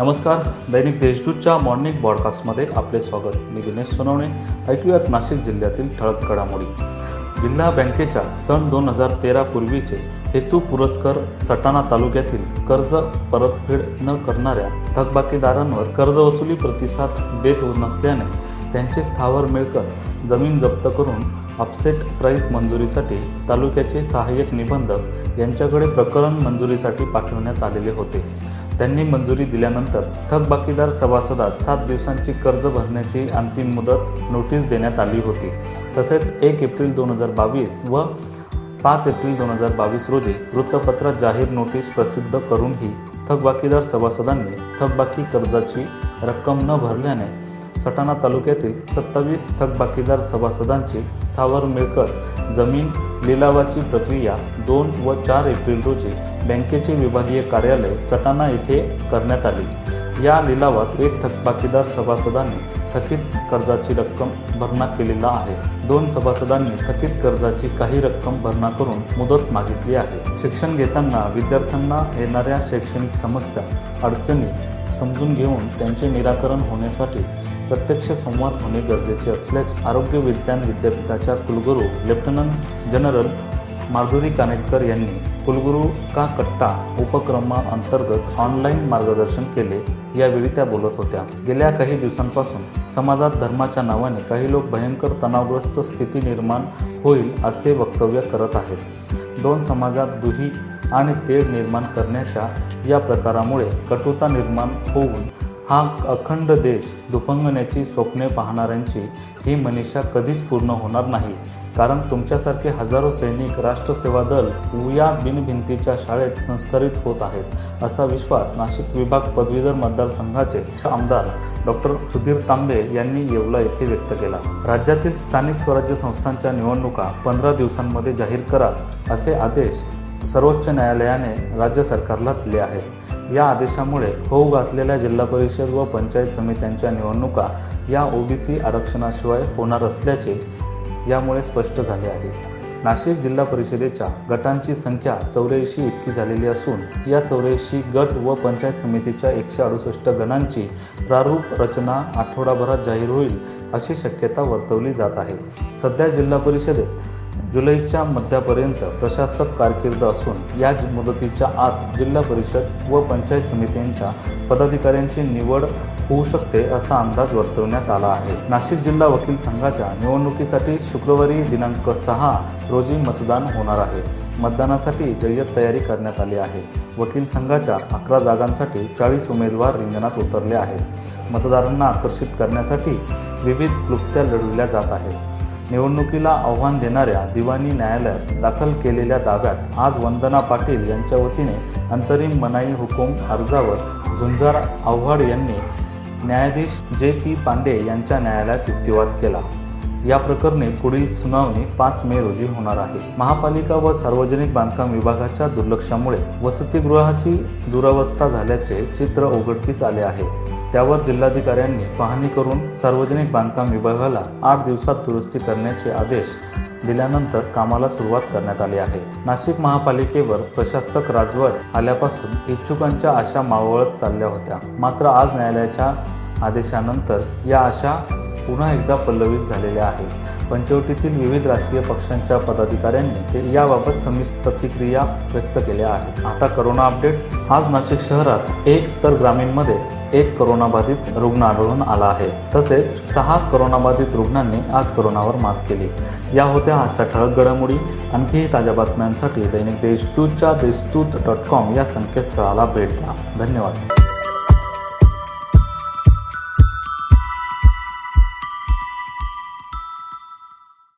नमस्कार दैनिक देशदूतच्या मॉर्निंग ब्रॉडकास्टमध्ये आपले स्वागत. मी दिनेश सोनवणे. ऐकूयात नाशिक जिल्ह्यातील ठळक घडामोडी. जिल्हा बँकेच्या सन दोन हजार तेरा पूर्वीचे हेतू पुरस्कार सटाणा तालुक्यातील कर्ज परतफेड न करणाऱ्या थकबाकीदारांवर कर्जवसुली प्रतिसाद देत नसल्याने त्यांचे स्थावर मिळकत जमीन जप्त करून अपसेट प्राईज मंजुरीसाठी तालुक्याचे सहाय्यक निबंधक यांच्याकडे प्रकरण मंजुरीसाठी पाठवण्यात आलेले होते. त्यांनी मंजुरी दिल्यानंतर थकबाकीदार सभासदात सात दिवसांची कर्ज भरण्याची अंतिम मुदत नोटीस देण्यात आली होती. तसेच एक एप्रिल दोन हजार बावीस व पाच एप्रिल दोन हजार बावीस रोजी वृत्तपत्रात जाहीर नोटीस प्रसिद्ध करूनही थकबाकीदार सभासदांनी थकबाकी कर्जाची रक्कम न भरल्याने सटाणा तालुक्यातील सत्तावीस थकबाकीदार सभासदांची स्थावर मिळकत जमीन लिलावाची प्रक्रिया दोन व चार एप्रिल रोजी बँकेचे विभागीय कार्यालय सटाणा येथे करण्यात आले. या लिलावात एक थकबाकीदार सभासदांनी थकीत कर्जाची रक्कम भरणा केलेला आहे. दोन सभासदांनी थकीत कर्जाची काही रक्कम भरणा करून मुदत मागितली आहे. शिक्षण घेताना विद्यार्थ्यांना येणाऱ्या शैक्षणिक समस्या अडचणी समजून घेऊन त्यांचे निराकरण होण्यासाठी प्रत्यक्ष संवाद होणे गरजेचे असल्याचे आरोग्य विज्ञान विद्यापीठाच्या कुलगुरू लेफ्टनंट जनरल माधुरी कानेटकर यांनी कुलगुरू का कट्टा उपक्रमाअंतर्गत ऑनलाईन मार्गदर्शन केले यावेळी त्या बोलत होत्या. गेल्या काही दिवसांपासून समाजात धर्माच्या नावाने काही लोक भयंकर तणावग्रस्त स्थिती निर्माण होईल असे वक्तव्य करत आहेत. दोन समाजात दुही आणि तेढ निर्माण करण्याच्या या प्रकारामुळे कटुता निर्माण होऊन हा अखंड देश दुफंगण्याची स्वप्ने पाहणाऱ्यांची ही मनीषा कधीच पूर्ण होणार नाही. कारण तुमच्यासारखे हजारो सैनिक राष्ट्रसेवा दल उया बिनभिंतीच्या शाळेत संस्कारित होत आहेत असा विश्वास नाशिक विभाग पदवीधर मतदारसंघाचे आमदार डॉक्टर सुधीर तांबे यांनी येवला येथे व्यक्त केला. राज्यातील स्थानिक स्वराज्य संस्थांच्या निवडणुका पंधरा दिवसांमध्ये जाहीर करा असे आदेश सर्वोच्च न्यायालयाने राज्य सरकारला दिले आहेत. या आदेशामुळे होऊ घातलेल्या जिल्हा परिषद व पंचायत समित्यांच्या निवडणुका या ओबीसी आरक्षणाशिवाय होणार असल्याचे यामुळे स्पष्ट झाले आहे. नाशिक जिल्हा परिषदेच्या गटांची संख्या चौऱ्याऐंशी इतकी झालेली असून या चौऱ्याऐंशी गट व पंचायत समितीच्या एकशे अडुसष्ट गणांची प्रारूप रचना आठवडाभरात जाहीर होईल अशी शक्यता वर्तवली जात आहे. सध्या जिल्हा परिषदेत जुलैच्या मध्यापर्यंत प्रशासक कारकीर्द असून या मुदतीच्या आत जिल्हा परिषद व पंचायत समित्यांच्या पदाधिकाऱ्यांची निवड होऊ शकते असा अंदाज वर्तवण्यात आला आहे. नाशिक जिल्हा वकील संघाच्या निवडणुकीसाठी शुक्रवारी दिनांक सहा रोजी मतदान होणार आहे. मतदानासाठी जय्यत तयारी करण्यात आली आहे. वकील संघाच्या अकरा जागांसाठी चाळीस उमेदवार रिंगणात उतरले आहेत. मतदारांना आकर्षित करण्यासाठी विविध क्लुप्त्या लढविल्या जात आहेत. निवडणुकीला आव्हान देणाऱ्या दिवाणी न्यायालयात दाखल केलेल्या दाव्यात आज वंदना पाटील यांच्या वतीने अंतरिम मनाई हुकूम अर्जावर झुंजार आव्हाड यांनी न्यायाधीश जे पी पांडे यांच्या न्यायालयात युक्तिवाद केला. या प्रकरणी पुढील सुनावणी पाच मे रोजी होणार आहे. महापालिका व सार्वजनिक बांधकाम विभागाच्या दुर्लक्षामुळे वसतिगृहाची दुरावस्था झाल्याचे चित्र उघडकीस आले आहे. त्यावर जिल्हाधिकाऱ्यांनी पाहणी करून सार्वजनिक बांधकाम विभागाला आठ दिवसात दुरुस्ती करण्याचे आदेश दिल्यानंतर कामाला सुरुवात करण्यात आली आहे. नाशिक महापालिकेवर प्रशासक राजवट आल्यापासून इच्छुकांच्या आशा मावळत चालल्या होत्या. मात्र आज न्यायालयाच्या आदेशानंतर या आशा पुन्हा एकदा पल्लवित झालेल्या आहे. पंचवटीतील विविध राजकीय पक्षांच्या पदाधिकाऱ्यांनी ते याबाबत समिश्र प्रतिक्रिया व्यक्त केल्या आहेत. आता करोना अपडेट्स आज नाशिक शहरात एक तर ग्रामीणमध्ये एक करोनाबाधित रुग्ण आढळून आला आहे. तसेच सहा करोनाबाधित रुग्णांनी आज करोनावर मात केली. या होत्या आजच्या ठळक घडामोडी. आणखी ताज्या बातम्यांसाठी दैनिक देशदूतच्या देशदूत डॉट कॉम या संकेतस्थळाला भेट द्या. धन्यवाद.